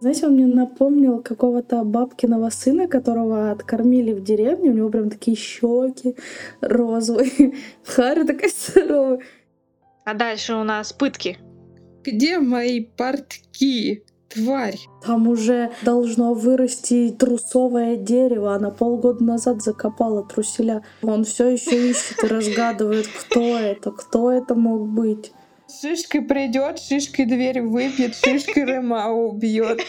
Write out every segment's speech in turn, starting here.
Знаете, он мне напомнил какого-то бабкиного сына, которого откормили в деревне. У него прям такие щеки розовые. Харя такая здоровая. А дальше у нас пытки. Где мои портки? Тварь. Там уже должно вырасти трусовое дерево. Она полгода назад закопала труселя. Он все еще ищет и разгадывает, кто это, кто это мог быть. Шишкой придет, шишкой дверь выбьет, шишкой Рема убьет.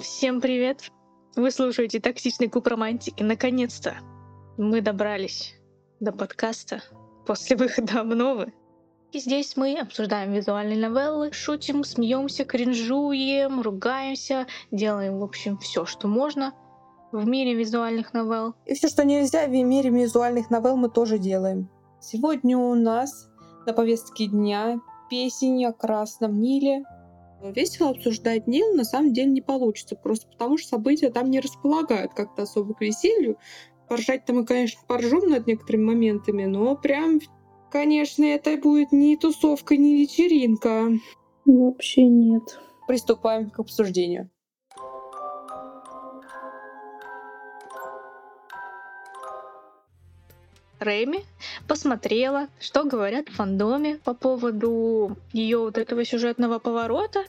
Всем привет! Вы слушаете «Токсичный клуб романтики». Наконец-то мы добрались до подкаста после выхода обновы. И здесь мы обсуждаем визуальные новеллы, шутим, смеемся, кринжуем, ругаемся, делаем, в общем, все, что можно в мире визуальных новелл. И все, что нельзя в мире визуальных новелл, мы тоже делаем. Сегодня у нас на повестке дня песень о Красном Ниле. Весело обсуждать Нил на самом деле не получится, просто потому что события там не располагают как-то особо к веселью. Поржать-то мы, конечно, поржем над некоторыми моментами, но прям, конечно, это будет не тусовка, не вечеринка. Вообще нет. Приступаем к обсуждению. Рэми посмотрела, что говорят в фандоме по поводу ее вот этого сюжетного поворота,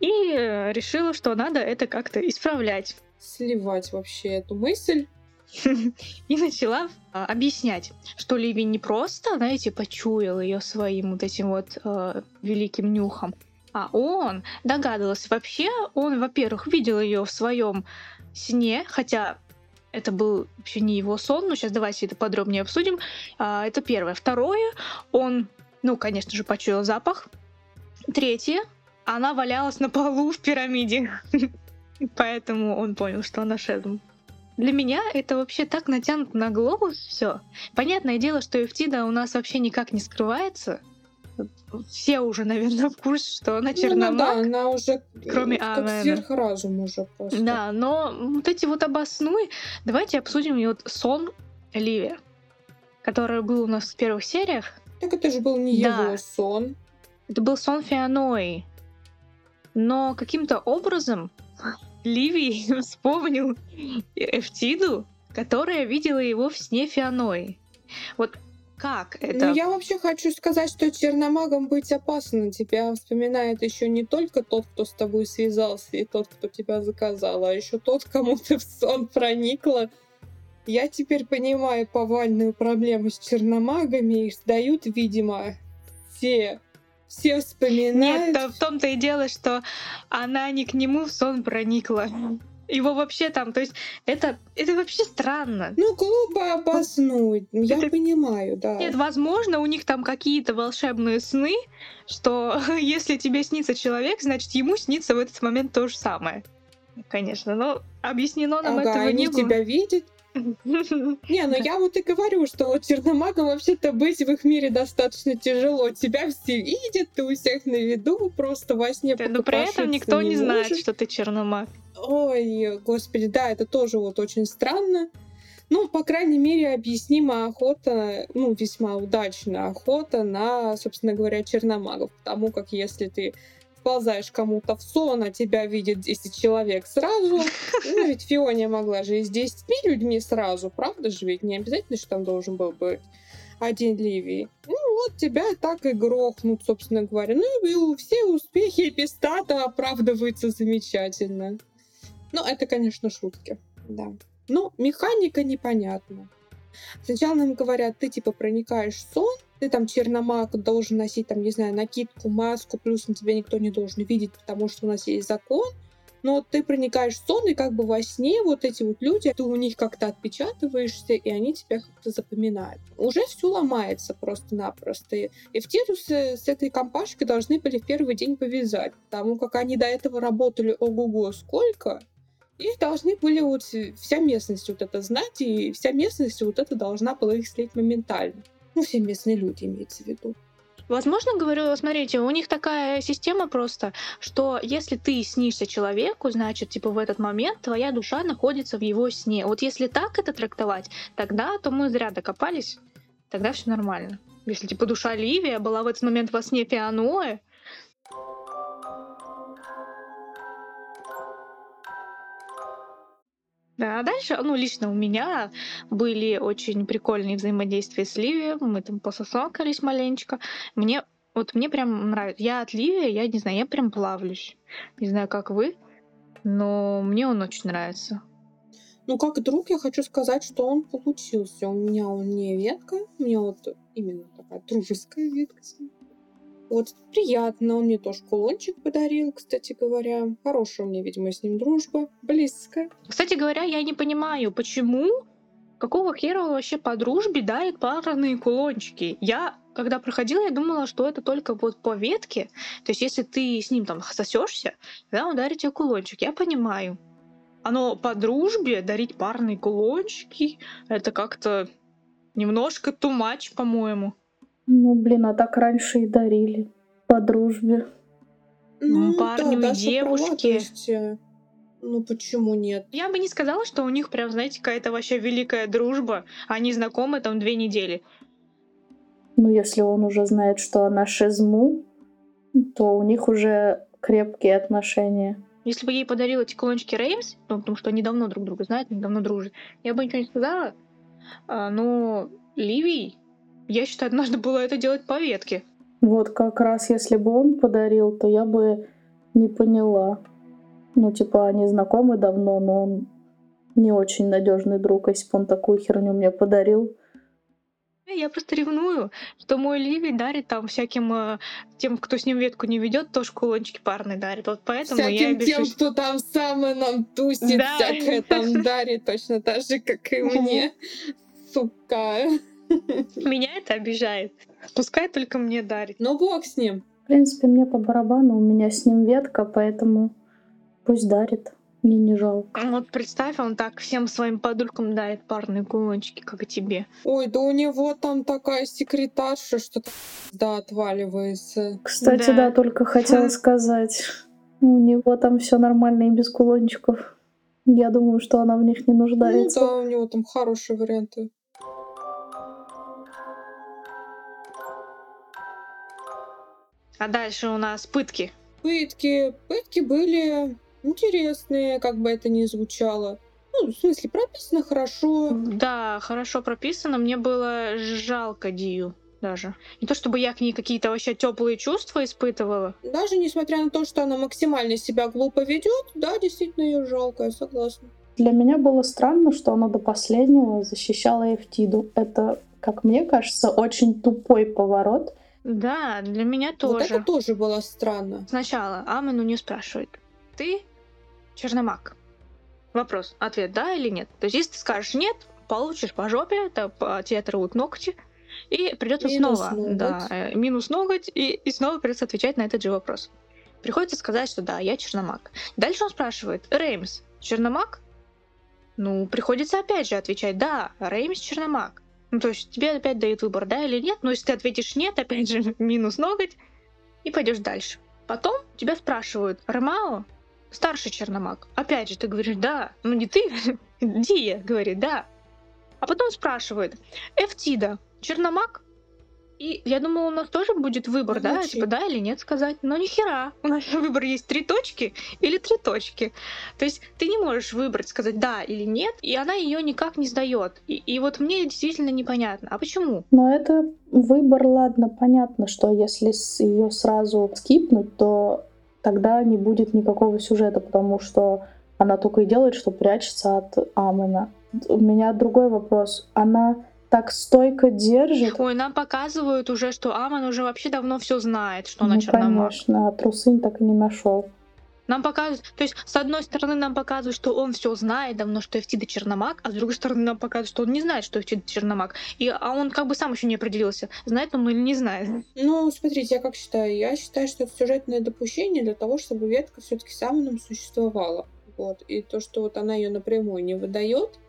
и э, решила, что надо это как-то исправлять. Сливать вообще эту мысль. И начала а, объяснять, что Ливи не просто, знаете, почуял ее своим вот этим вот э, великим нюхом, а он догадывался. Вообще, он, во-первых, видел ее в своем сне, хотя это был вообще не его сон, но сейчас давайте это подробнее обсудим. А, это первое. Второе, он, ну, конечно же, почуял запах. Третье, она валялась на полу в пирамиде. Поэтому он понял, что она шедм. Для меня это вообще так натянуто на глобус все. Понятное дело, что Эфтида у нас вообще никак не скрывается все уже, наверное, в курсе, что она черномаг. Ну, да, она уже кроме как Амена. сверхразум уже просто. Да, но вот эти вот обоснуй, давайте обсудим вот сон Ливи, который был у нас в первых сериях. Так это же был не Да. его сон. Это был сон Фианои. Но каким-то образом Ливий вспомнил Эфтиду, которая видела его в сне Фианои. Вот как это? Ну, я вообще хочу сказать, что черномагом быть опасно. Тебя вспоминает еще не только тот, кто с тобой связался, и тот, кто тебя заказал, а еще тот, кому ты в сон проникла. Я теперь понимаю повальную проблему с черномагами. Их сдают, видимо, все. Все вспоминают. Нет, да в том-то и дело, что она не к нему в сон проникла. Его вообще там, то есть это, это вообще странно. Ну, глупо обоснуть. Я Это- понимаю, да. Нет, возможно, у них там какие-то волшебные сны, что если тебе снится человек, значит, ему снится в этот момент то же самое. Конечно, но объяснено нам Ага, этого не было. тебя видят. Не, ну я вот и говорю, что вот черномагам вообще-то быть в их мире достаточно тяжело. Тебя все видят, ты у всех на виду, просто во сне Да, Но при этом никто не знает, что ты черномаг. Ой, господи, да, это тоже вот очень странно. Ну, по крайней мере, объяснима охота, ну, весьма удачная охота на, собственно говоря, черномагов. Потому как если ты вползаешь кому-то в сон, а тебя видит 10 человек сразу, ну, ведь Фиония могла же и с 10 людьми сразу, правда же? Ведь не обязательно, что там должен был быть один Ливий. Ну, вот тебя так и грохнут, собственно говоря. Ну, и все успехи Эпистата оправдываются замечательно. Ну, это, конечно, шутки, да. Ну, механика непонятна. Сначала нам говорят, ты типа проникаешь в сон, ты там черномаг должен носить там, не знаю, накидку, маску, плюс на тебя никто не должен видеть, потому что у нас есть закон. Но ты проникаешь в сон, и как бы во сне вот эти вот люди, ты у них как-то отпечатываешься, и они тебя как-то запоминают. Уже все ломается просто-напросто. И Эфтиду с, с этой компашкой должны были в первый день повязать, потому как они до этого работали ого-го сколько, и должны были вот вся местность вот это знать, и вся местность вот это должна была их слить моментально. Ну, все местные люди имеется в виду. Возможно, говорю, смотрите, у них такая система просто, что если ты снишься человеку, значит, типа в этот момент твоя душа находится в его сне. Вот если так это трактовать, тогда то мы зря докопались. тогда все нормально. Если типа душа Ливия была в этот момент во сне Фианоэ, Да, а дальше, ну, лично у меня были очень прикольные взаимодействия с Ливией. Мы там пососалкались маленечко. Мне вот мне прям нравится. Я от Ливия, я не знаю, я прям плавлюсь. Не знаю, как вы, но мне он очень нравится. Ну, как друг, я хочу сказать, что он получился. У меня он не ветка, у меня вот именно такая дружеская ветка. Вот, приятно, он мне тоже кулончик подарил, кстати говоря. Хорошая у меня, видимо, с ним дружба, близкая. Кстати говоря, я не понимаю, почему, какого хера он вообще по дружбе дает парные кулончики. Я, когда проходила, я думала, что это только вот по ветке. То есть, если ты с ним там сосешься, да, он дарит тебе кулончик. Я понимаю. Оно по дружбе дарить парные кулончики, это как-то немножко тумач, по-моему. Ну, блин, а так раньше и дарили. По дружбе. Ну, парню да, и девушке. есть, э, ну, почему нет? Я бы не сказала, что у них прям, знаете, какая-то вообще великая дружба. Они знакомы там две недели. Ну, если он уже знает, что она шизму, то у них уже крепкие отношения. Если бы ей подарил эти кулончики Реймс, ну, потому что они давно друг друга знают, они давно дружат, я бы ничего не сказала. А, но Ливий, я считаю, нужно было это делать по ветке. Вот как раз если бы он подарил, то я бы не поняла. Ну, типа, они знакомы давно, но он не очень надежный друг, если бы он такую херню мне подарил. Я просто ревную, что мой Ливий дарит там всяким э, тем, кто с ним ветку не ведет, тоже кулончики парные дарит. Вот поэтому я и Всяким тем, кто там самое нам тусит, Да. всякое там дарит, точно так же, как и мне. Сука. Меня это обижает. Пускай только мне дарит. Ну, бог с ним. В принципе, мне по барабану, у меня с ним ветка, поэтому пусть дарит. Мне не жалко. Вот представь, он так всем своим подругам дарит парные кулончики, как и тебе. Ой, да у него там такая секретарша, что да, отваливается. Кстати, Да. да, только хотела сказать. У него там все нормально и без кулончиков. Я думаю, что она в них не Ну нуждается. да, у него там хорошие варианты. А дальше у нас пытки. Пытки. Пытки были интересные, как бы это ни звучало. Ну, в смысле, прописано хорошо. Да, хорошо прописано. Мне было жалко Дию даже. Не то чтобы я к ней какие-то вообще теплые чувства испытывала. Даже несмотря на то, что она максимально себя глупо ведет, да, действительно ее жалко, я согласна. Для меня было странно, что она до последнего защищала Эфтиду. Это, как мне кажется, очень тупой поворот. Да, для меня Вот тоже. это тоже было странно. Сначала Амен у нее спрашивает, ты черномаг? Вопрос, ответ да или нет. То есть если ты скажешь нет, получишь по жопе, по- тебе оторвут ногти, и придется Минус снова, ноготь. да, э, минус ноготь, и, и снова придется отвечать на этот же вопрос. Приходится сказать, что да, я черномаг. Дальше он спрашивает, Реймс, черномаг? Ну, приходится опять же отвечать, да, Реймс черномаг. Ну, то есть тебе опять дают выбор, да или нет, но если ты ответишь нет, опять же, минус ноготь, и пойдешь дальше. Потом тебя спрашивают, Ромао, старший черномаг. Опять же, ты говоришь, да. Ну не ты, Дия говорит, да. А потом спрашивают, Эфтида, черномаг? И я думала, у нас тоже будет выбор, да, Молчи. типа да или нет сказать. Но ни хера. У нас выбор есть три точки или три точки. То есть ты не можешь выбрать, сказать да или нет, и она ее никак не сдает. И, и вот мне действительно непонятно. А почему? Но это выбор, ладно, понятно, что если ее сразу скипнуть, то тогда не будет никакого сюжета, потому что она только и делает, что прячется от Амена. У меня другой вопрос. Она так стойко держит. Ой, нам показывают уже, что Аман уже вообще давно все знает, что она ну, черномаг. конечно, а трусынь так и не нашел. Нам показывают, то есть, с одной стороны, нам показывают, что он все знает давно, что Эфтида черномаг, а с другой стороны, нам показывают, что он не знает, что Эфтида черномаг. И, а он как бы сам еще не определился, знает он или не знает. Ну, смотрите, я как считаю? Я считаю, что это сюжетное допущение для того, чтобы ветка все-таки с Амоном существовала. Вот. И то, что вот она ее напрямую не выдает,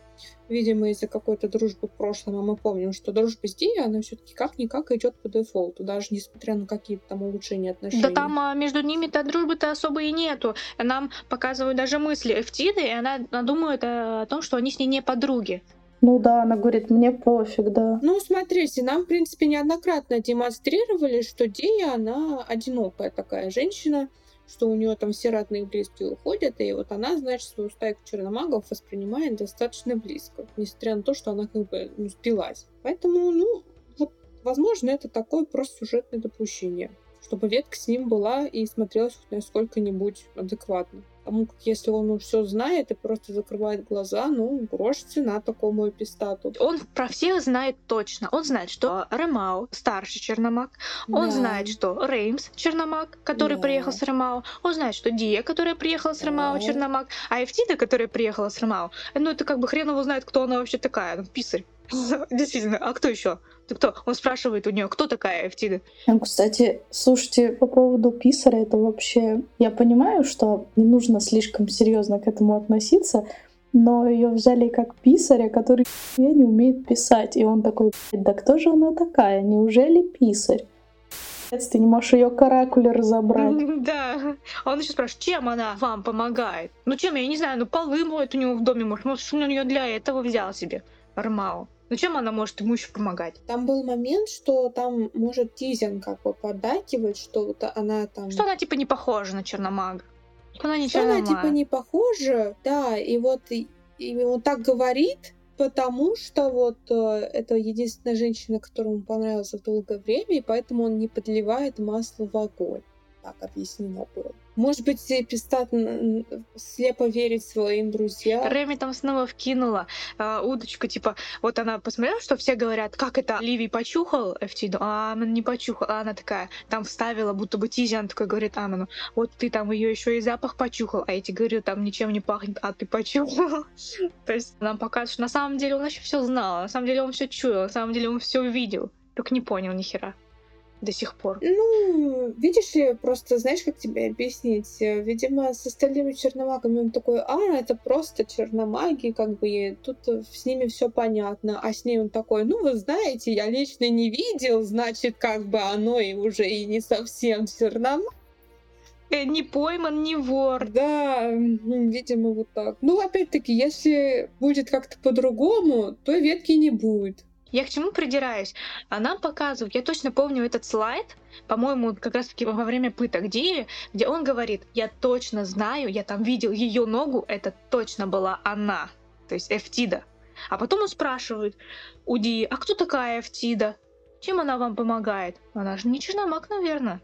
видимо, из-за какой-то дружбы в прошлом, а мы помним, что дружба с Ди, она все-таки как-никак идет по дефолту, даже несмотря на какие-то там улучшения отношений. Да там а, между ними-то дружбы-то особо и нету. Нам показывают даже мысли Эфтиды, и она, она думает э, о том, что они с ней не подруги. Ну да, она говорит, мне пофиг, да. Ну, смотрите, нам, в принципе, неоднократно демонстрировали, что Дия, она одинокая такая женщина, что у нее там все родные близкие уходят, и вот она, значит, свою стайку черномагов воспринимает достаточно близко, несмотря на то, что она как бы ну, сбилась. Поэтому, ну, вот, возможно, это такое просто сюжетное допущение, чтобы ветка с ним была и смотрелась хоть насколько-нибудь адекватно. Потому как если он все знает и просто закрывает глаза, ну, грош цена такому эпистату. Он про всех знает точно. Он знает, что Ремау старший черномаг. Он да. знает, что Реймс черномаг, который да. приехал с Ремау. Он знает, что Дия, которая приехала с Ремау, да. черномаг. А Эфтида, которая приехала с Ремау, ну, это как бы хрен его знает, кто она вообще такая. Ну, писарь. Действительно, а кто еще? Ты кто? Он спрашивает у нее, кто такая Эфтида? Ну, кстати, слушайте, по поводу писаря, это вообще... Я понимаю, что не нужно слишком серьезно к этому относиться, но ее взяли как писаря, который не умеет писать. И он такой, да кто же она такая? Неужели писарь? Ты не можешь ее каракули разобрать. Да. А он еще спрашивает, чем она вам помогает? Ну чем, я не знаю, ну полы моет у него в доме, может, может он ее для этого взял себе. Армау. Ну чем она может ему еще помогать? Там был момент, что там может Тизен как бы поддакивать, что вот она там... Что она типа не похожа на Черномага. Что она не что она типа не похожа, да, и вот и, и он так говорит, потому что вот э, это единственная женщина, которому понравился в долгое время, и поэтому он не подливает масло в огонь. Так объяснено было. Может быть, Пистат слепо верит своим друзьям. Реми там снова вкинула э, удочку, типа, вот она посмотрела, что все говорят, как это, Ливий почухал Эфтиду, а Амен не почухал. А она такая, там вставила, будто бы Тизиан такой говорит Амену, вот ты там ее еще и запах почухал, а эти говорят, там ничем не пахнет, а ты почухал. То есть нам показывают, что на самом деле он вообще все знал, на самом деле он все чуял, на самом деле он все увидел, только не понял ни хера до сих пор? Ну, видишь ли, просто знаешь, как тебе объяснить? Видимо, с остальными черномагами он такой, а, это просто черномаги, как бы тут с ними все понятно. А с ней он такой, ну, вы знаете, я лично не видел, значит, как бы оно и уже и не совсем черномаг. Э, не пойман, не вор. Да, видимо, вот так. Ну, опять-таки, если будет как-то по-другому, то ветки не будет. Я к чему придираюсь? А нам показывают, я точно помню этот слайд, по-моему, как раз-таки во время пыток Ди, где он говорит, я точно знаю, я там видел ее ногу, это точно была она, то есть Эфтида. А потом он спрашивает у Ди, а кто такая Эфтида? Чем она вам помогает? Она же не черномаг, наверное.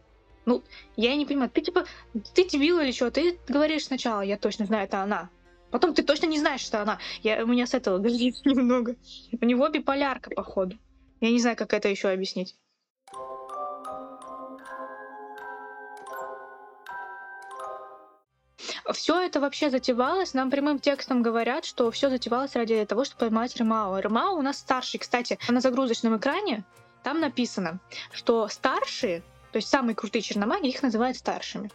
Ну, я не понимаю, ты типа, ты дебил или что? Ты говоришь сначала, я точно знаю, это она. Потом ты точно не знаешь, что она. Я, у меня с этого горит немного. У него биполярка, походу. Я не знаю, как это еще объяснить. Все это вообще затевалось, нам прямым текстом говорят, что все затевалось ради того, чтобы поймать Ремао. Ремао у нас старший, кстати, на загрузочном экране там написано, что старшие, то есть самые крутые черномаги, их называют старшими.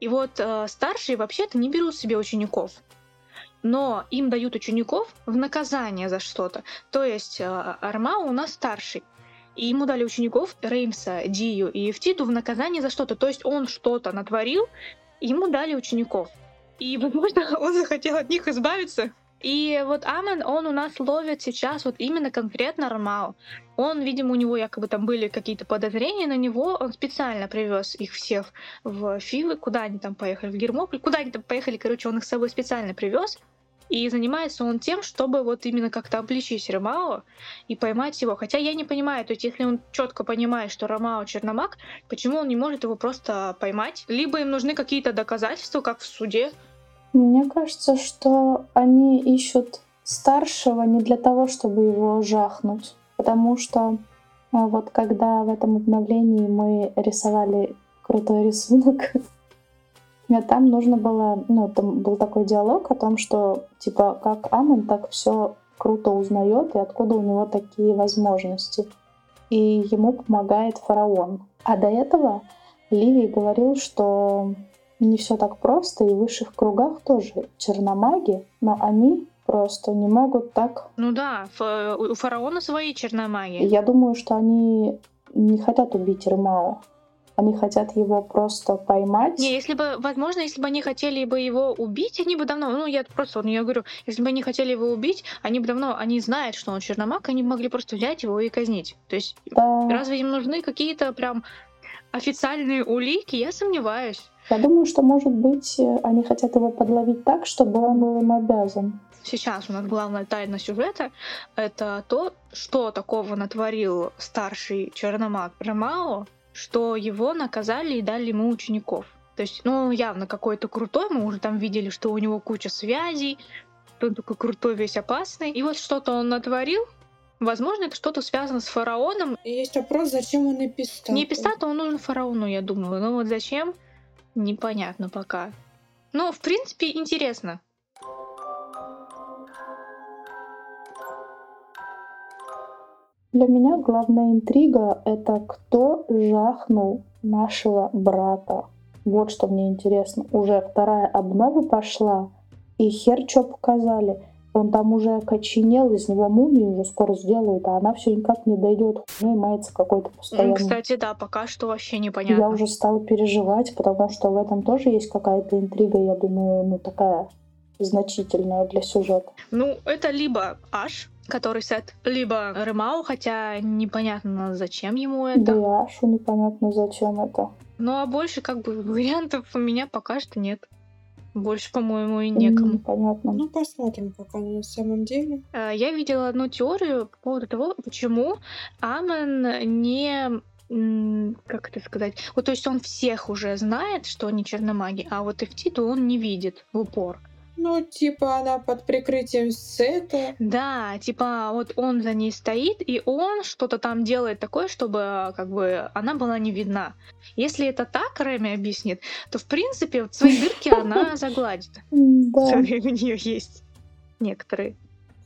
И вот э, старшие вообще-то не берут себе учеников но им дают учеников в наказание за что-то. То есть э, Армау у нас старший, и ему дали учеников Реймса, Дию и Эфтиду в наказание за что-то. То есть он что-то натворил, ему дали учеников. И, возможно, он захотел от них избавиться. И вот Амен, он у нас ловит сейчас вот именно конкретно Армау. Он, видимо, у него якобы там были какие-то подозрения на него, он специально привез их всех в Фивы, куда они там поехали, в Гермополь, куда они там поехали, короче, он их с собой специально привез. И занимается он тем, чтобы вот именно как-то обличить Ромао и поймать его. Хотя я не понимаю, то есть если он четко понимает, что Ромао черномаг, почему он не может его просто поймать? Либо им нужны какие-то доказательства, как в суде. Мне кажется, что они ищут старшего не для того, чтобы его жахнуть. Потому что а, вот когда в этом обновлении мы рисовали крутой рисунок, там нужно было, ну, там был такой диалог о том, что, типа, как Амон так все круто узнает и откуда у него такие возможности. И ему помогает фараон. А до этого Ливий говорил, что не все так просто, и в высших кругах тоже черномаги, но они просто не могут так... Ну да, у фараона свои черномаги. Я думаю, что они не хотят убить Ремао. Они хотят его просто поймать. Не, если бы, возможно, если бы они хотели бы его убить, они бы давно, ну, я просто, вот, я говорю, если бы они хотели его убить, они бы давно, они знают, что он черномаг, они могли просто взять его и казнить. То есть, Да. разве им нужны какие-то прям официальные улики? Я сомневаюсь. Я думаю, что, может быть, э, они хотят его подловить так, чтобы он был им обязан. Сейчас у нас главная тайна сюжета — это то, что такого натворил старший черномаг Ромао, что его наказали и дали ему учеников. То есть, ну, он явно какой-то крутой, мы уже там видели, что у него куча связей, что он такой крутой, весь опасный. И вот что-то он натворил, возможно, это что-то связано с фараоном. Есть вопрос, зачем он эпистат? Не пистат, он нужен фараону, я думаю. Но вот зачем, непонятно пока. Ну, в принципе, интересно. Для меня главная интрига — это кто жахнул нашего брата. Вот что мне интересно. Уже вторая обнова пошла, и хер что показали. Он там уже окоченел, из него мумию уже скоро сделают, а она все никак не дойдет. Ну и мается какой-то М, постоянно. Кстати, да, пока что вообще Я непонятно. уже стала переживать, потому что в этом тоже есть какая-то интрига, я думаю, ну такая значительная для сюжета. Ну, это либо Аш, который сет, либо Ремау, хотя непонятно, зачем ему Да это. и Ашу непонятно, зачем это. Ну, а больше как бы вариантов у меня пока что нет. Больше, по-моему, и некому. Непонятно. Ну, посмотрим, как оно на самом деле. Э, Я видела одну теорию по поводу того, почему Амен не как это сказать? Вот, то есть он всех уже знает, что они черномаги, а вот Эфтиду он не видит в упор. Ну, типа, она под прикрытием сета. Да, типа вот он за ней стоит, и он что-то там делает такое, чтобы как бы она была не видна. Если это так, Рэми объяснит, то в принципе вот свои дырки она загладит. Да. У нее есть. Некоторые.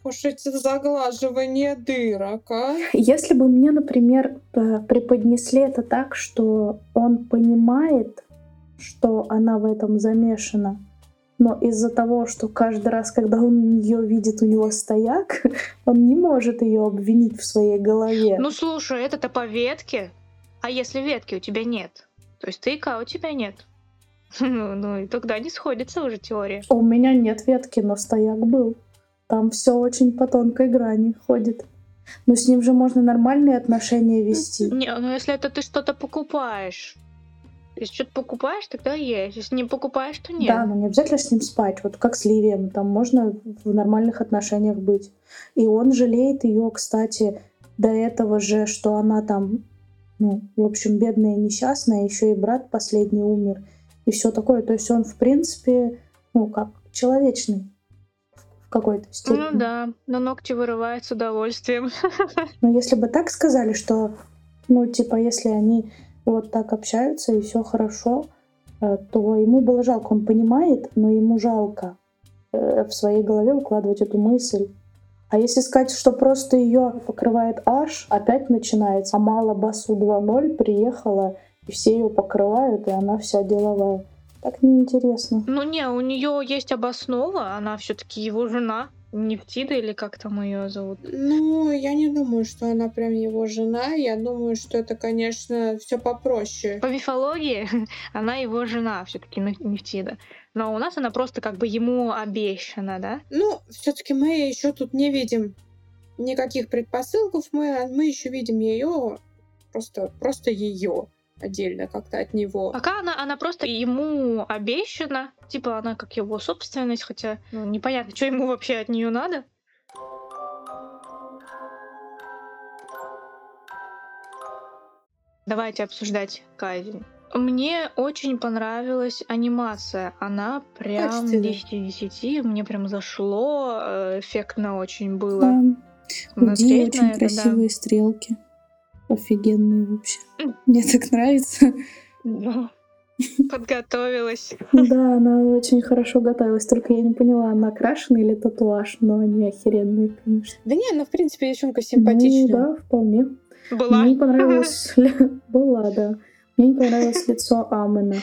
Уж эти заглаживания дырок, а? Если бы мне, например, п- преподнесли это так, что он понимает, что она в этом замешана, но из-за того, что каждый раз, когда он ее видит, у него стояк, он не может ее обвинить в своей голове. Ну слушай, это-то по ветке. А если ветки у тебя нет? То есть тыка у тебя нет. Ну, ну и тогда не сходится уже теория. У меня нет ветки, но стояк был. Там все очень по тонкой грани ходит. Но с ним же можно нормальные отношения вести. Не, ну если это ты что-то покупаешь. Если что-то покупаешь, тогда есть. Если не покупаешь, то нет. Да, но не обязательно с ним спать. Вот как с Ливием. Там можно в нормальных отношениях быть. И он жалеет ее, кстати, до этого же, что она там, ну, в общем, бедная, несчастная, еще и брат последний умер. И все такое. То есть он, в принципе, ну, как человечный в какой-то степени. Ну да, но ногти вырывает с удовольствием. Но если бы так сказали, что, ну, типа, если они вот так общаются и все хорошо, э, то ему было жалко. Он понимает, но ему жалко э, в своей голове укладывать эту мысль. А если сказать, что просто ее покрывает аж, опять начинается. А мало басу 2.0 приехала, и все ее покрывают, и она вся деловая. Так неинтересно. Ну не, у нее есть обоснова, она все-таки его жена. Нефтида или как там ее зовут? Ну, я не думаю, что она прям его жена. Я думаю, что это, конечно, все попроще. По мифологии она его жена, все-таки Нефтида. Но у нас она просто как бы ему обещана, да? Ну, все-таки мы еще тут не видим никаких предпосылков. Мы, мы еще видим ее, просто, просто ее отдельно как-то от него. Пока она, она просто ему обещана, типа она как его собственность, хотя ну, непонятно, что ему вообще от нее надо. Давайте обсуждать казнь. Мне очень понравилась анимация. Она прям Качественно. 10 из 10. Мне прям зашло. э, Эффектно очень было. Да. На очень это, да. красивые стрелки. Офигенные вообще. Мне так нравится. Да. Подготовилась. Да, она очень хорошо готовилась, только я не поняла, она крашеная или татуаж, но они охеренные, конечно. Да не, она, в принципе, девчонка симпатичная. Ну, да, вполне. Была. Мне не понравилось... Была, да. Мне не понравилось лицо Амена.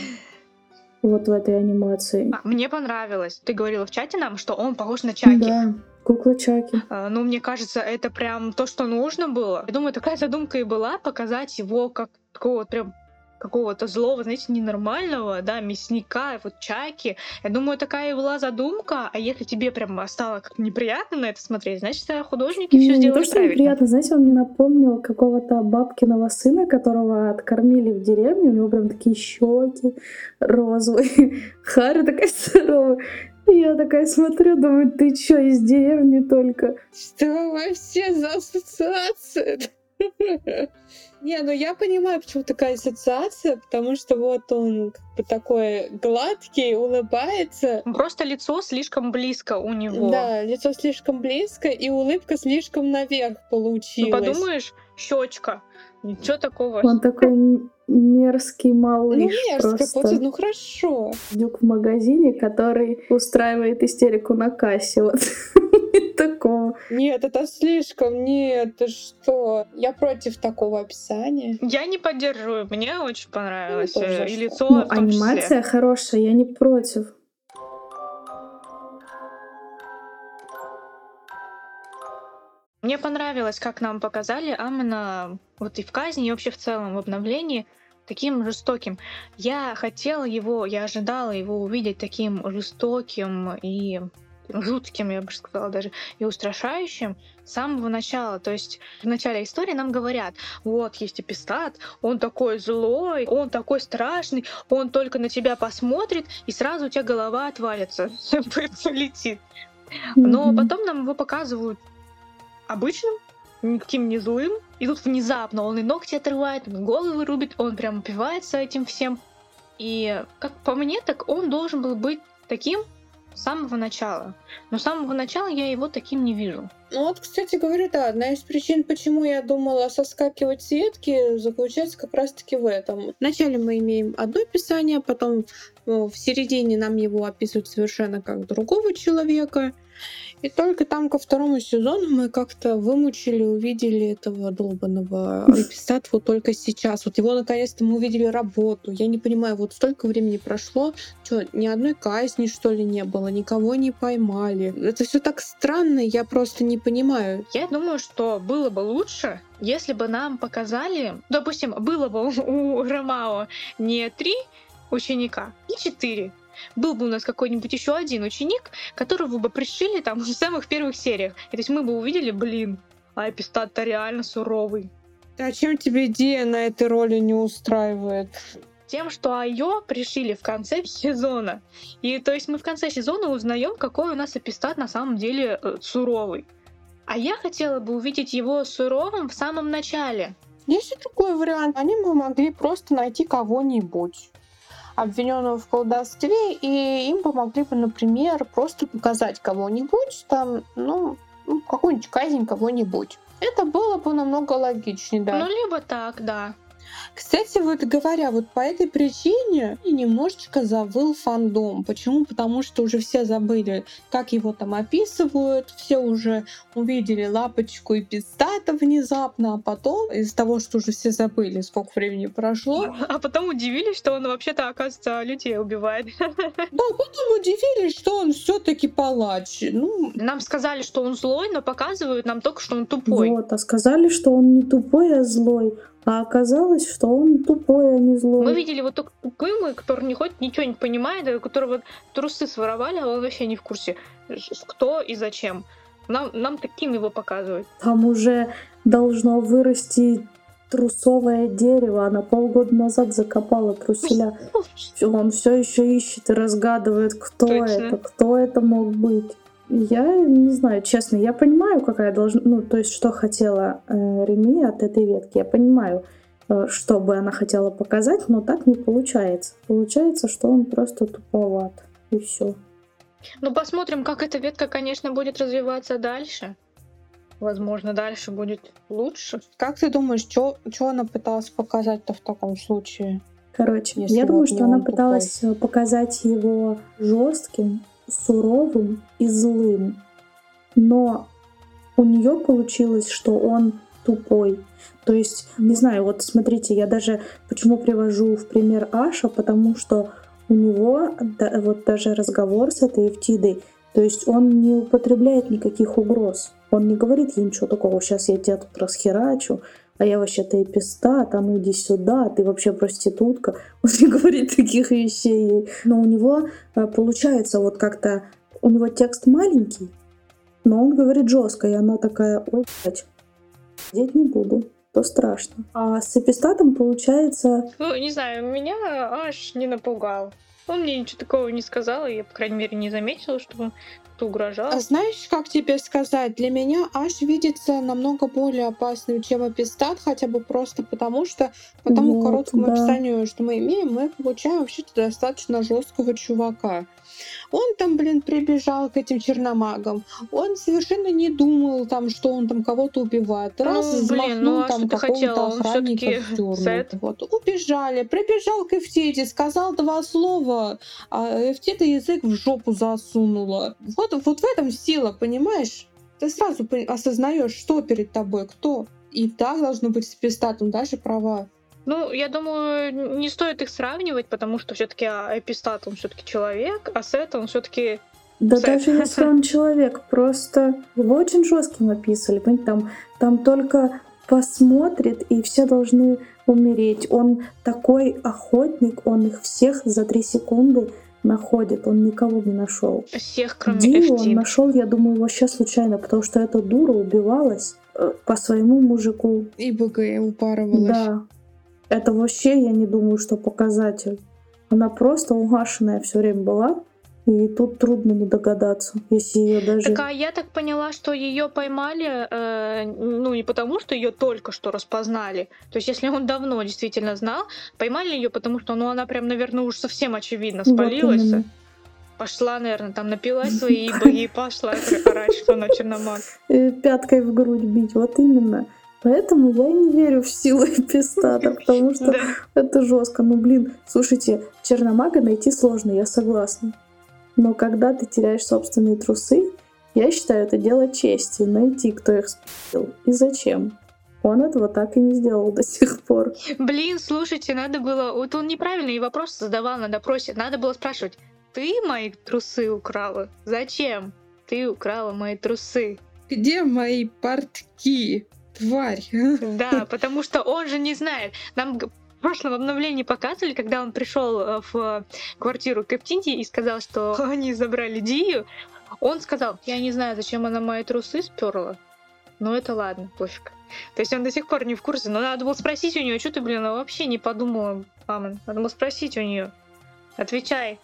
Вот в этой анимации. А, Мне понравилось. Ты говорила в чате нам, что он похож на Чаки. Да, кукла Чаки. А, Ну, мне кажется, это прям то, что нужно было. Я думаю, такая задумка и была, показать его как такого вот прям какого-то злого, знаете, ненормального, да, мясника, вот чайки. Я думаю, такая и была задумка, а если тебе прям стало как неприятно на это смотреть, значит, художники все сделали то, правильно. неприятно, знаете, он мне напомнил какого-то бабкиного сына, которого откормили в деревне, у него прям такие щеки розовые, Харя такая здоровая. Я такая смотрю, думаю, ты чё, из деревни только? Что вообще за ассоциация? Не, ну я понимаю, почему такая ассоциация, потому что вот он как бы такой гладкий, улыбается. Просто лицо слишком близко у него. Да, лицо слишком близко, и улыбка слишком наверх Ну, получилась. подумаешь, щечка. Ничего такого. Он такой мерзкий Ну, малыш мерзко, просто. вот, ну хорошо. Дюк в магазине, который устраивает истерику на кассе. Вот такого. Нет, это слишком, нет, ты что? Я против такого описания. Я не поддерживаю, мне очень понравилось. тоже э, И зашло. лицо Ну, в том числе. анимация хорошая, я не против. Мне понравилось, как нам показали Амена вот и в казни, и вообще в целом в обновлении таким жестоким. Я хотела его, я ожидала его увидеть таким жестоким и жутким, я бы сказала даже, и устрашающим с самого начала. То есть в начале истории нам говорят, вот есть эпистат, он такой злой, он такой страшный, он только на тебя посмотрит, и сразу у тебя голова отвалится, полетит. Но потом нам его показывают обычным, никаким не злым. И тут внезапно он и ногти отрывает, он головы рубит, он прям упивается этим всем. И как по мне, так он должен был быть таким с самого начала. Но с самого начала я его таким не вижу. Ну вот, кстати говоря, да, одна из причин, почему я думала соскакивать с ветки, заключается как раз-таки в этом. Вначале мы имеем одно описание, потом ну, в середине нам его описывают совершенно как другого человека. И только там ко второму сезону мы как-то вымучили, увидели этого долбанного эпистат только сейчас. Вот его наконец-то мы увидели работу. Я не понимаю, вот столько времени прошло, что ни одной казни, что ли, не было, никого не поймали. Это все так странно, я просто не понимаю. Я думаю, что было бы лучше, если бы нам показали, допустим, было бы у Ромао не три ученика, и четыре. Был бы у нас какой-нибудь еще один ученик, которого бы пришили там в самых первых сериях. И то есть мы бы увидели, блин, а эпистат-то реально суровый. А чем тебе идея на этой роли не устраивает? Тем, что Айо пришили в конце сезона. И то есть мы в конце сезона узнаем, какой у нас эпистат на самом деле э, суровый. А я хотела бы увидеть его суровым в самом начале. Есть и другой вариант. Они бы могли просто найти кого-нибудь обвиненного в колдовстве, и им бы могли бы, например, просто показать кого-нибудь, там, ну, ну, какую-нибудь казнь кого-нибудь. Это было бы намного логичнее, да. Ну, либо так, да. Кстати, вот говоря, вот по этой причине и немножечко завыл фандом. Почему? Потому что уже все забыли, как его там описывают, все уже увидели лапочку и пистата внезапно, а потом из-за того, что уже все забыли, сколько времени прошло, А потом удивились, что он вообще-то, оказывается, людей убивает. да, потом удивились, что он все-таки палач. Ну, Нам сказали, что он злой, но показывают нам только, что он тупой. Вот, а сказали, что он не тупой, а злой. А оказалось, что он тупой, а не злой. Мы видели вот только тупым, который не хоть ничего не понимает, которого трусы своровали, а он вообще не в курсе, кто и зачем. Нам, нам таким его показывают. Там уже должно вырасти трусовое дерево. Она полгода назад закопала труселя. Он все еще ищет и разгадывает, кто Точно. это, кто это мог быть. Я не знаю, честно, я понимаю, какая должна, ну, то есть, что хотела э, Реми от этой ветки. Я понимаю, э, что бы она хотела показать, но так не получается. Получается, что он просто туповат. И все. Ну, посмотрим, как эта ветка, конечно, будет развиваться дальше. Возможно, дальше будет лучше. как ты думаешь, что она пыталась показать-то в таком случае? Короче, Если я думаю, что она тупой. пыталась э, показать его жестким, суровым и злым. Но у нее получилось, что он тупой. То есть, не знаю, вот смотрите, я даже почему привожу в пример Аша, потому что у него да, вот даже разговор с этой Эфтидой, то есть он не употребляет никаких угроз. Он не говорит ей ничего такого, сейчас я тебя тут расхерачу. А я вообще-то эпистат, а ну иди сюда, ты вообще проститутка. Он не говорит таких вещей. Но у него э, получается вот как-то, у него текст маленький, но он говорит жестко, и она такая, ой, блядь, сидеть не буду то страшно. А с эпистатом получается... Ну, не знаю, меня аж не напугал. Он мне ничего такого не сказал, и я, по крайней мере, не заметила, что кто угрожал. А знаешь, как тебе сказать? Для меня аж видится намного более опасным, чем эпистат, хотя бы просто потому, что по тому вот, короткому да. описанию, что мы имеем, мы получаем вообще-то достаточно жесткого чувака. Он там, блин, прибежал к этим черномагам. Он совершенно не думал там, что он там кого-то убивает. Ну, Раз ну, блин, ну, а там какого-то охранника вздернул. Вот. Убежали, прибежал к Эфтете, сказал два слова, а Эфтета язык в жопу засунула. Вот, вот в этом сила, понимаешь? Ты сразу осознаешь, что перед тобой, кто. И так должно быть с пистатом, даже права. Ну, я думаю, не стоит их сравнивать, потому что все-таки Эпистат, он все-таки человек, а Сет, он все-таки да Сет. даже если он человек, просто его очень жестким описали, понимаете, там, там только посмотрит, и все должны умереть. Он такой охотник, он их всех за три секунды находит, он никого не нашел. Всех, кроме Дию он нашел, я думаю, вообще случайно, потому что эта дура убивалась э, по своему мужику. И БГ упарывалась. Да. Это вообще, я не думаю, что показатель. Она просто угашенная все время была. И тут трудно не догадаться, если ее даже. Так а я так поняла, что ее поймали, э, ну не потому, что ее только что распознали. То есть, если он давно действительно знал, поймали ее, потому что, ну, она прям, наверное, уж совсем очевидно спалилась. Вот пошла, наверное, там напилась свои боги и пошла орать, что она черномаг. Пяткой в грудь бить, вот именно. Поэтому я и не верю в силу эпистата, потому что это жестко. Ну, блин, слушайте, черномага найти сложно, я согласна. Но когда ты теряешь собственные трусы, я считаю, это дело чести, найти, кто их спил и зачем. Он этого так и не сделал до сих пор. Блин, слушайте, надо было... Вот он неправильный вопрос задавал на допросе. Надо было спрашивать, ты мои трусы украла? Зачем ты украла мои трусы? Где мои портки? Тварь. Да, потому что он же не знает. Нам в прошлом обновлении показывали, когда он пришел э, в квартиру Каптинти и сказал, что они забрали Дию. Он сказал, я не знаю, зачем она мои трусы сперла. Но это ладно, пофиг. То есть он до сих пор не в курсе. Но надо было спросить у нее, что ты, блин, вообще не подумала, мама. Надо было спросить у нее. Отвечай.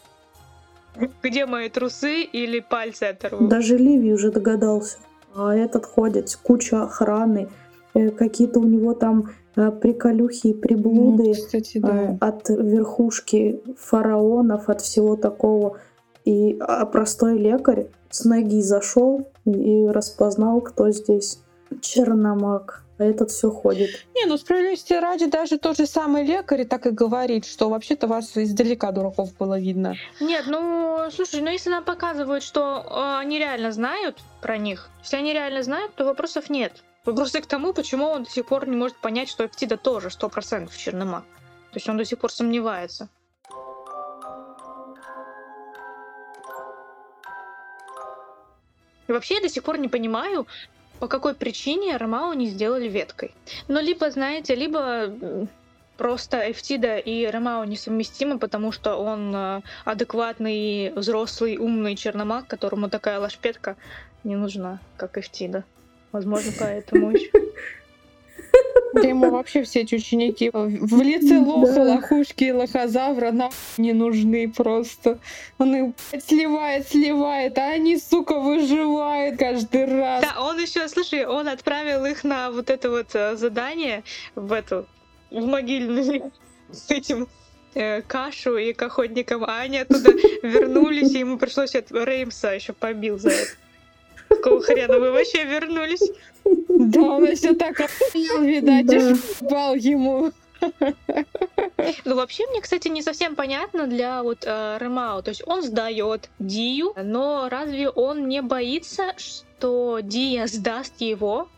Где мои трусы или пальцы оторву? Даже Ливи уже догадался. А этот ходит, куча охраны. Э, какие-то у него там э, приколюхи и приблуды ну, кстати, да. Э, от верхушки фараонов, от всего такого. И а простой лекарь с ноги зашел и распознал, кто здесь черномаг. А этот все ходит. Не, ну справедливости ради, даже тот же самый лекарь так и говорит, что вообще-то вас издалека дураков было видно. Нет, ну слушай, ну если нам показывают, что э, они реально знают про них, если они реально знают, то вопросов нет. Вопросы к тому, почему он до сих пор не может понять, что Эптида тоже сто процентов черномаг. То есть он до сих пор сомневается. И вообще я до сих пор не понимаю, по какой причине Ромао не сделали веткой. Но либо, знаете, либо просто Эфтида и Ромао несовместимы, потому что он э, адекватный, взрослый, умный черномаг, которому такая лошпетка не нужна, как Эфтида. Возможно, поэтому еще. Да ему вообще все эти ученики в лице лоха, да. лохушки и лохозавра нам не нужны просто. Он их сливает, сливает, а они, сука, выживают каждый раз. Да, он еще, слушай, он отправил их на вот это вот э, задание в эту, в могильный с этим э, кашу и к охотникам, а они оттуда вернулись, и ему пришлось от Реймса еще побил за это. Какого хрена вы вообще вернулись? Да, он все так охуел, видать, да. и ему. Ну, вообще, мне, кстати, не совсем понятно для вот э, Ремао. То есть он сдает Дию, но разве он не боится, что Дия сдаст его?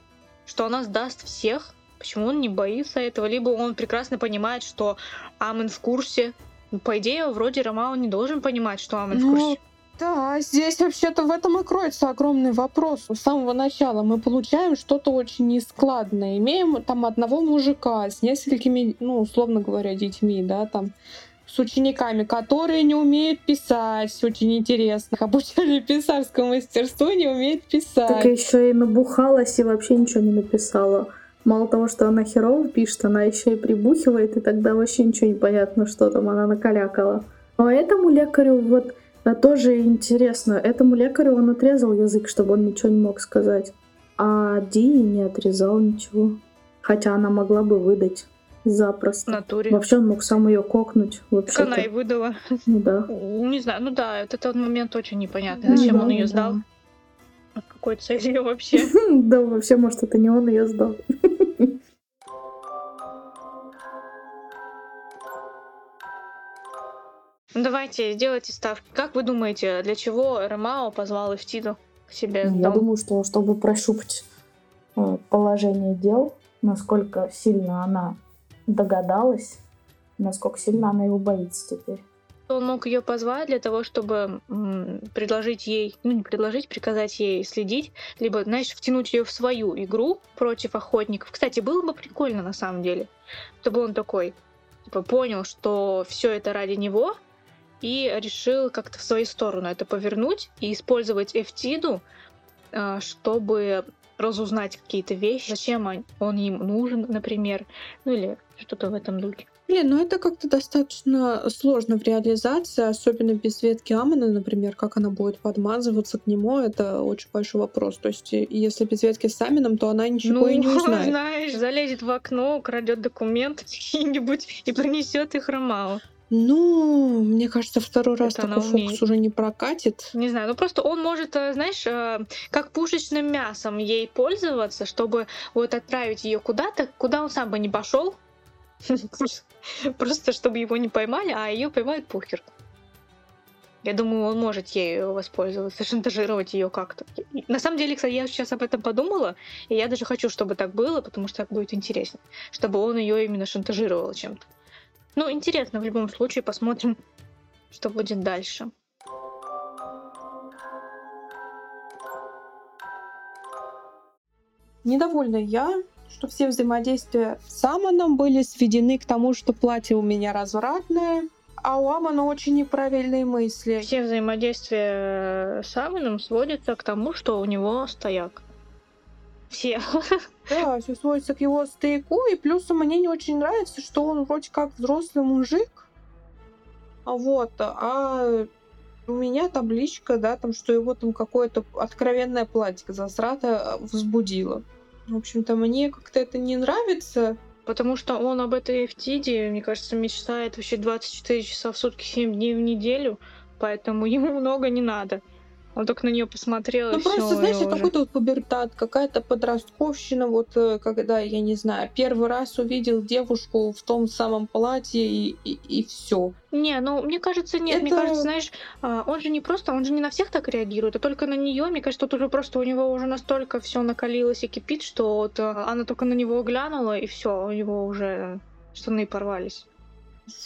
Что она сдаст всех? Почему он не боится этого? Либо он прекрасно понимает, что Амен в курсе. Ну, по идее, вроде Ромао не должен понимать, что Амен ну, в курсе. Да, здесь вообще-то в этом и кроется огромный вопрос. С самого начала мы получаем что-то очень нескладное. Имеем там одного мужика с несколькими, ну, условно говоря, детьми, да, там, с учениками, которые не умеют писать. Очень интересно. Обучали писарскому мастерству, не умеет писать. Так еще и набухалась и вообще ничего не написала. Мало того, что она херово пишет, она еще и прибухивает, и тогда вообще ничего не понятно, что там она накалякала. Но этому лекарю вот тоже интересно, этому лекарю он отрезал язык, чтобы он ничего не мог сказать. А Ди не отрезал ничего. Хотя она могла бы выдать запросто. В натуре. Вообще он мог сам ее кокнуть. Так она и выдала. Ну да. Не знаю, ну да, этот момент очень непонятный. Зачем да, он ее да. сдал? От какой целью вообще? Да, вообще, может, это не он ее сдал. Ну, давайте, делайте ставки. Как вы думаете, для чего Ромао позвал Эфтиду к себе в Я думаю, что чтобы прощупать э, положение дел, насколько сильно она догадалась, насколько сильно она его боится теперь. Он мог ее позвать для того, чтобы предложить ей, ну не предложить, приказать ей следить, либо, знаешь, втянуть ее в свою игру против охотников. Кстати, было бы прикольно на самом деле, чтобы он такой, типа, понял, что все это ради него, и решил как-то в свою сторону это повернуть и использовать Эфтиду, э, чтобы разузнать какие-то вещи, зачем он- им нужен, например, ну или что-то в этом духе. Блин, ну это как-то достаточно сложно в реализации, особенно без ветки Амона, например, как она будет подмазываться к нему, это очень большой вопрос. То есть, и- если без ветки с Амином, то она ничего и не ну, узнает. знаешь, залезет в окно, крадет документы какие-нибудь и принесет их Ромао. Ну, мне кажется, второй раз Это такой умеет. фокус уже не прокатит. Не знаю, ну просто он может, э, знаешь, э, как пушечным мясом ей пользоваться, чтобы вот отправить ее куда-то, куда он сам бы не пошел. Просто чтобы его не поймали, а ее поймают пухер. Я думаю, он может ею воспользоваться, шантажировать ее как-то. На самом деле, кстати, я сейчас об этом подумала, и я даже хочу, чтобы так было, потому что так будет интереснее, чтобы он ее именно шантажировал чем-то. Ну, интересно, в любом случае, посмотрим, что будет дальше. Недовольна я, что все взаимодействия с Амоном были сведены к тому, что платье у меня развратное, а у Амона очень неправильные мысли. Все взаимодействия с Амоном сводятся к тому, что у него стояк. Все. Да, все сводится к его стояку, и плюс мне не очень нравится, что он вроде как взрослый мужик, а вот, а у меня табличка, да, там, что его там какое-то откровенное платье засрато возбудило. В общем-то, мне как-то это не нравится. Потому что он об этой Эфтиде, мне кажется, мечтает вообще 24 часа в сутки, 7 дней в неделю, поэтому ему много не надо. Он только на нее посмотрел Ну, и просто, всё, знаешь, и какой-то вот пубертат, какая-то подростковщина, вот э, когда, я не знаю, первый раз увидел девушку в том самом платье и, и, все. Не, ну мне кажется, нет, мне Это- кажется, знаешь, а, он же не просто, он же не на всех так реагирует, а только на нее. Мне кажется, тут уже просто у него уже настолько все накалилось и кипит, что вот а, она только на него глянула, и все, у него уже штаны порвались.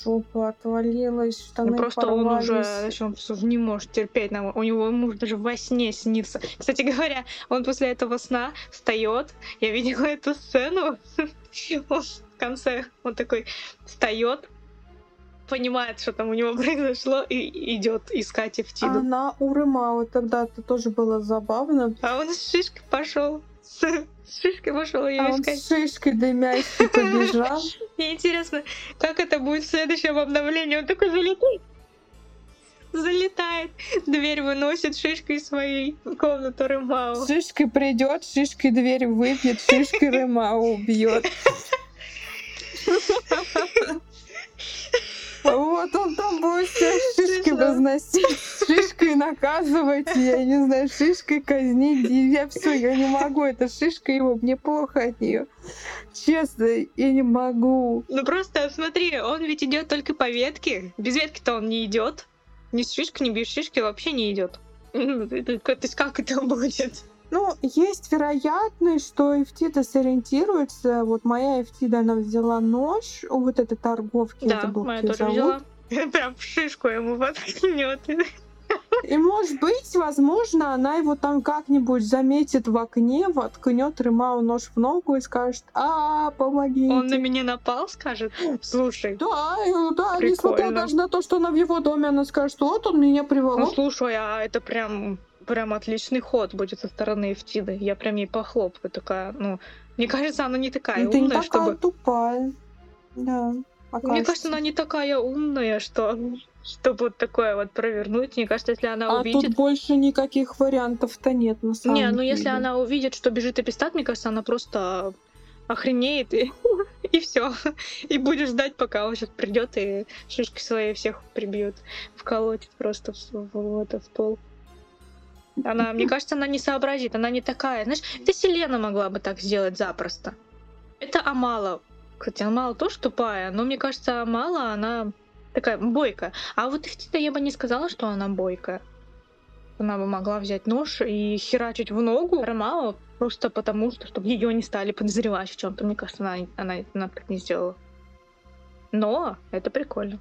Жопа отвалилась, штаны Ну, просто он порвались. уже, знаешь, он просто не может терпеть. У него муж даже во сне снится. Кстати говоря, он после этого сна встает. Я видела эту сцену. Он в конце он такой встает, понимает, что там у него произошло, и идет искать Эфтиду. Она у Рымао тогда это тоже было забавно. А он с шишкой пошел. С с шишкой пошел ее А он искать. с шишкой дымящей побежал. Мне интересно, как это будет в следующем обновлении. Он такой залетает. Залетает. Дверь выносит шишкой своей в комнату Рымао. С шишкой придет, шишкой дверь выбьет, шишкой Рымао убьет. Вот он там будет шишкой Смешно. разносить, наказывать, я не знаю, шишкой казнить. Я все, я не могу, это шишка его, мне плохо от нее. Честно, я не могу. Ну просто смотри, он ведь идет только по ветке. Без ветки-то он не идет. Ни с шишкой, ни без шишки вообще не идет. Это- То есть как это будет? Ну, есть вероятность, что Эфтида сориентируется. Вот моя Эфтида, она взяла нож у вот этой торговки. Да, забыла, моя как её тоже зовут. взяла. Прям в шишку ему воткнет. И может быть, возможно, она его там как-нибудь заметит в окне, воткнет Ремау нож в ногу и скажет, а, помоги. Он на меня напал, скажет, слушай. Да, да, несмотря даже на то, что она в его доме, она скажет, вот он меня приволок. Ну, слушай, а это прям прям отличный ход будет со стороны Эфтиды. Я прям ей похлопаю, такая, ну, мне кажется, она не такая ну, Ты умная, не такая чтобы... тупая. Да. Окажется. Мне кажется, она не такая умная, что чтобы вот такое вот провернуть. Мне кажется, если она а увидит... тут больше никаких вариантов-то нет, на самом Не, деле. ну если она увидит, что бежит эпистат, мне кажется, она просто охренеет и, и все. И будешь ждать, пока он сейчас придет и шишки свои всех прибьет, вколотит просто в, в, в этот пол. Она, мне кажется, она не сообразит, она не такая. Знаешь, это Селена могла бы так сделать запросто. Это Амала. Кстати, Амала тоже тупая, но мне кажется, Амала, она такая бойкая. А вот Ихтита я бы не сказала, что она бойкая. Она бы могла взять нож и херачить в ногу Ромао просто потому, что чтобы ее не стали подозревать в чем-то. Мне кажется, она, она, она так не сделала. Но это прикольно.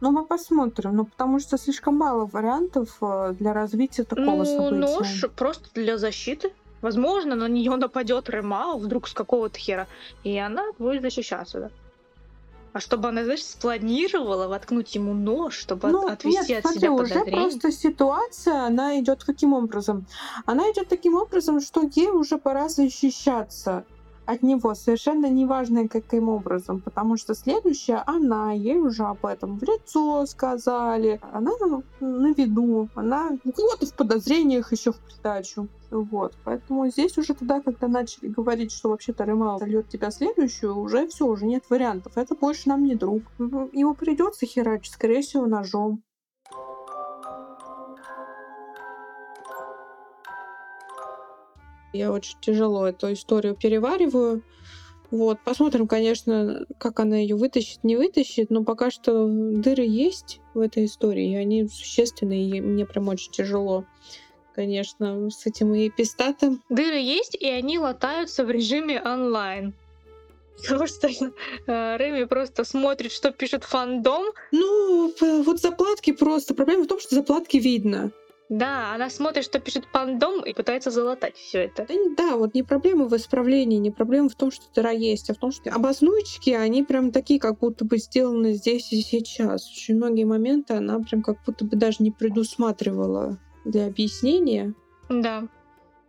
Ну, мы посмотрим, ну, потому что слишком мало вариантов э, для развития такого ну, события. нож просто для защиты. Возможно, на нее нападет Ремао вдруг с какого-то хера, и она будет защищаться, да. А чтобы она, знаешь, спланировала воткнуть ему нож, чтобы ну, отвести нет, от смотри, себя уже просто ситуация, она идет каким образом? Она идет таким образом, что ей уже пора защищаться от него, совершенно неважно каким образом, потому что следующая она, ей уже об этом в лицо сказали, она на виду, она вот в подозрениях еще в придачу. Вот. Поэтому здесь уже тогда, когда начали говорить, что вообще-то Ремал зальет тебя следующую, уже все, уже нет вариантов. Это больше нам не друг. Ему придется херачить, скорее всего, ножом. Я очень тяжело эту историю перевариваю. Вот, посмотрим, конечно, как она ее вытащит, не вытащит, но пока что дыры есть в этой истории, и они существенные, и мне прям очень тяжело, конечно, с этим и пистатом. Дыры есть, и они латаются в режиме онлайн. Потому что э, Рэми просто смотрит, что пишет фандом. Ну, вот заплатки просто. Проблема в том, что заплатки видно. Да, она смотрит, что пишет пандом и пытается залатать все это. Да, да, вот не проблема в исправлении, не проблема в том, что дыра есть, а в том, что обознуечки, они прям такие, как будто бы сделаны здесь и сейчас. Очень многие моменты она прям как будто бы даже не предусматривала для объяснения. Да.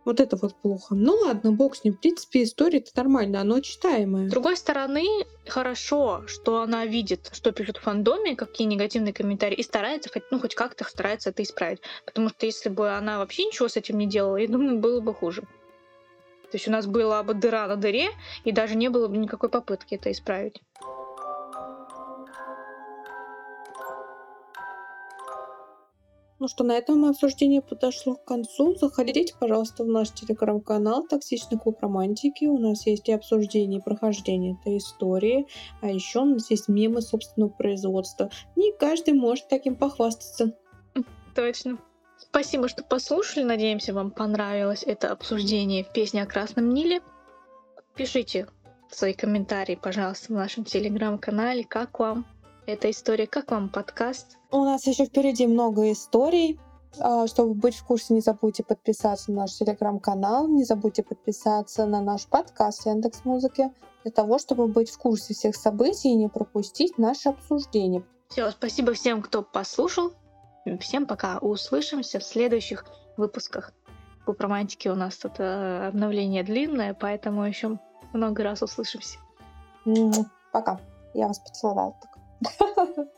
Вот это вот плохо. Ну ладно, бог с ним. В принципе, история-то нормальная, оно читаемое. С другой стороны, хорошо, что она видит, что пишут в фандоме, какие негативные комментарии, и старается, хоть, ну, хоть как-то старается это исправить. Потому что если бы она вообще ничего с этим не делала, я думаю, было бы хуже. То есть у нас была бы дыра на дыре, и даже не было бы никакой попытки это исправить. Ну что, на этом обсуждение подошло к концу. Заходите, пожалуйста, в наш телеграм-канал «Токсичный клуб романтики». У нас есть и обсуждение, и прохождение этой истории. А еще у нас есть мемы собственного производства. Не каждый может таким похвастаться. Точно. Спасибо, что послушали. Надеемся, вам понравилось это обсуждение в песне о Красном Ниле. Пишите свои комментарии, пожалуйста, в нашем телеграм-канале. Как вам эта история? Как вам подкаст? У нас еще впереди много историй. А, чтобы быть в курсе, не забудьте подписаться на наш телеграм-канал, не забудьте подписаться на наш подкаст Яндекс Музыки, для того, чтобы быть в курсе всех событий и не пропустить наше обсуждение. Все, спасибо всем, кто послушал. Всем пока. Услышимся в следующих выпусках. По романтике у нас тут э, обновление длинное, поэтому еще много раз услышимся. Пока. Я вас поцеловала так.